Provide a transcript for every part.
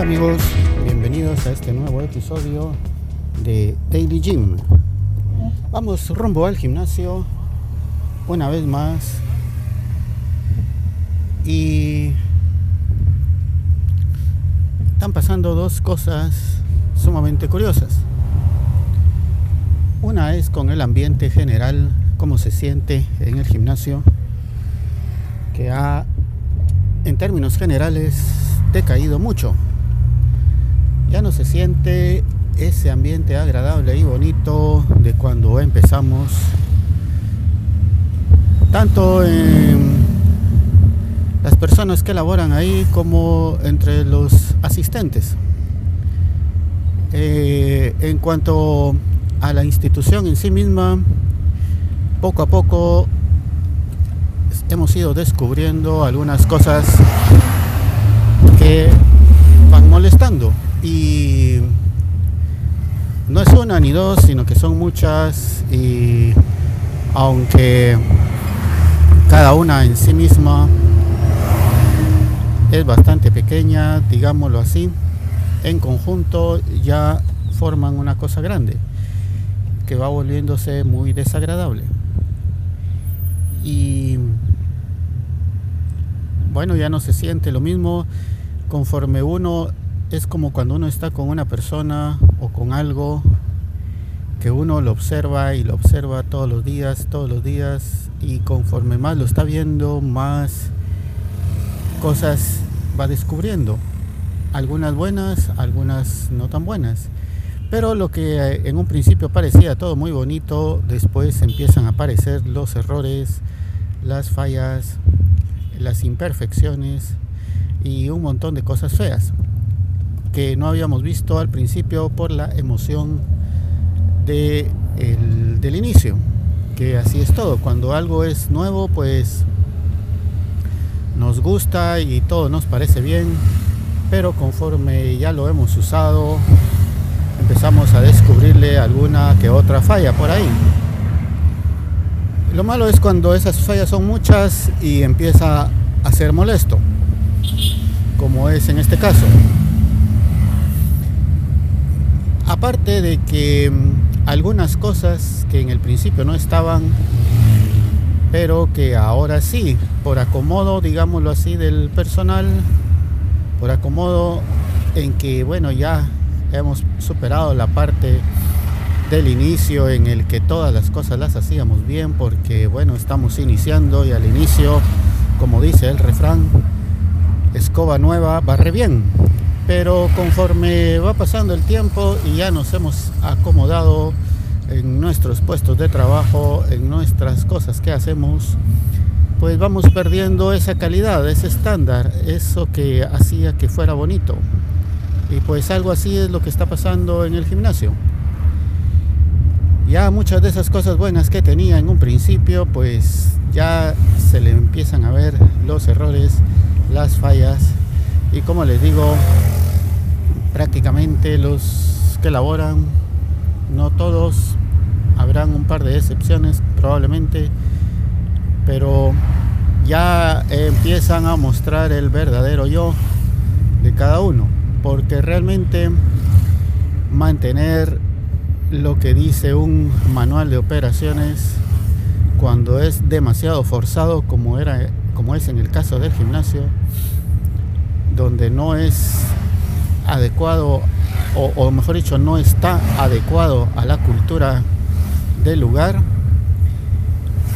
Hola amigos, bienvenidos a este nuevo episodio de Daily Gym. Vamos rumbo al gimnasio una vez más y están pasando dos cosas sumamente curiosas. Una es con el ambiente general, cómo se siente en el gimnasio, que ha, en términos generales, decaído mucho. Se siente ese ambiente agradable y bonito de cuando empezamos, tanto en las personas que laboran ahí como entre los asistentes. Eh, en cuanto a la institución en sí misma, poco a poco hemos ido descubriendo algunas cosas que van molestando y ni dos, sino que son muchas y aunque cada una en sí misma es bastante pequeña, digámoslo así, en conjunto ya forman una cosa grande que va volviéndose muy desagradable. Y bueno, ya no se siente lo mismo conforme uno es como cuando uno está con una persona o con algo que uno lo observa y lo observa todos los días, todos los días y conforme más lo está viendo, más cosas va descubriendo. Algunas buenas, algunas no tan buenas. Pero lo que eh, en un principio parecía todo muy bonito, después empiezan a aparecer los errores, las fallas, las imperfecciones y un montón de cosas feas que no habíamos visto al principio por la emoción de del inicio. Que así es todo. Cuando algo es nuevo, pues nos gusta y todo nos parece bien, pero conforme ya lo hemos usado, empezamos a descubrirle alguna que otra falla por ahí. Lo malo es cuando esas fallas son muchas y empieza a ser molesto, como es en este caso. Aparte de que algunas cosas que en el principio no estaban, pero que ahora sí, por acomodo, digámoslo así, del personal, por acomodo en que, bueno, ya hemos superado la parte del inicio en el que todas las cosas las hacíamos bien porque bueno estamos iniciando y al inicio como dice el refrán escoba nueva barre bien pero conforme va pasando el tiempo y ya nos hemos acomodado en nuestros puestos de trabajo en nuestras cosas que hacemos pues vamos perdiendo esa calidad ese estándar eso que hacía que fuera bonito y pues algo así es lo que está pasando en el gimnasio. Ya muchas de esas cosas buenas que tenía en un principio, pues ya se le empiezan a ver los errores, las fallas. Y como les digo, prácticamente los que laboran, no todos, habrán un par de excepciones probablemente, pero ya empiezan a mostrar el verdadero yo de cada uno porque realmente mantener lo que dice un manual de operaciones cuando es demasiado forzado como era como es en el caso del gimnasio donde no es adecuado o, mejor dicho no está adecuado a la cultura del lugar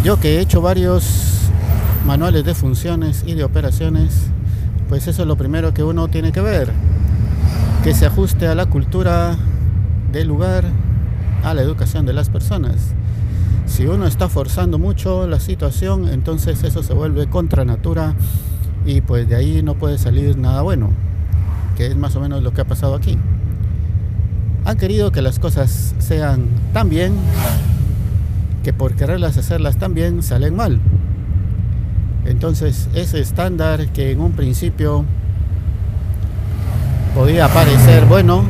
yo que he hecho varios manuales de funciones y de operaciones pues eso es lo primero que uno tiene que ver que se ajuste a la cultura del lugar, a la educación de las personas. Si uno está forzando mucho la situación, entonces eso se vuelve contra natura y pues de ahí no puede salir nada bueno, que es más o menos lo que ha pasado aquí. Han querido que las cosas sean tan bien que por quererlas hacerlas tan bien salen mal. Entonces ese estándar que en un principio podía parecer bueno,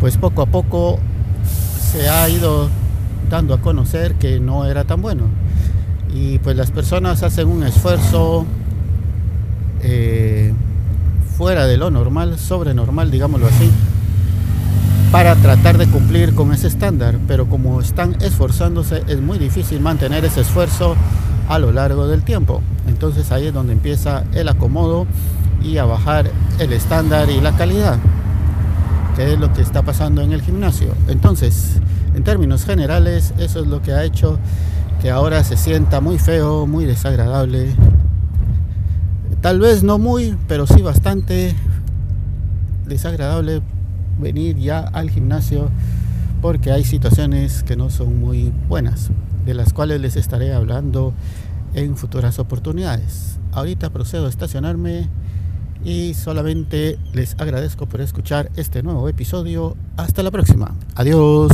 pues poco a poco se ha ido dando a conocer que no era tan bueno. Y pues las personas hacen un esfuerzo eh, fuera de lo normal, sobre normal, digámoslo así, para tratar de cumplir con ese estándar. Pero como están esforzándose, es muy difícil mantener ese esfuerzo a lo largo del tiempo. Entonces ahí es donde empieza el acomodo y a bajar el estándar y la calidad, que es lo que está pasando en el gimnasio. Entonces, en términos generales, eso es lo que ha hecho que ahora se sienta muy feo, muy desagradable. Tal vez no muy, pero sí bastante desagradable venir ya al gimnasio porque hay situaciones que no son muy buenas, de las cuales les estaré hablando en futuras oportunidades. Ahorita procedo a estacionarme y solamente les agradezco por escuchar este nuevo episodio. Hasta la próxima. Adiós.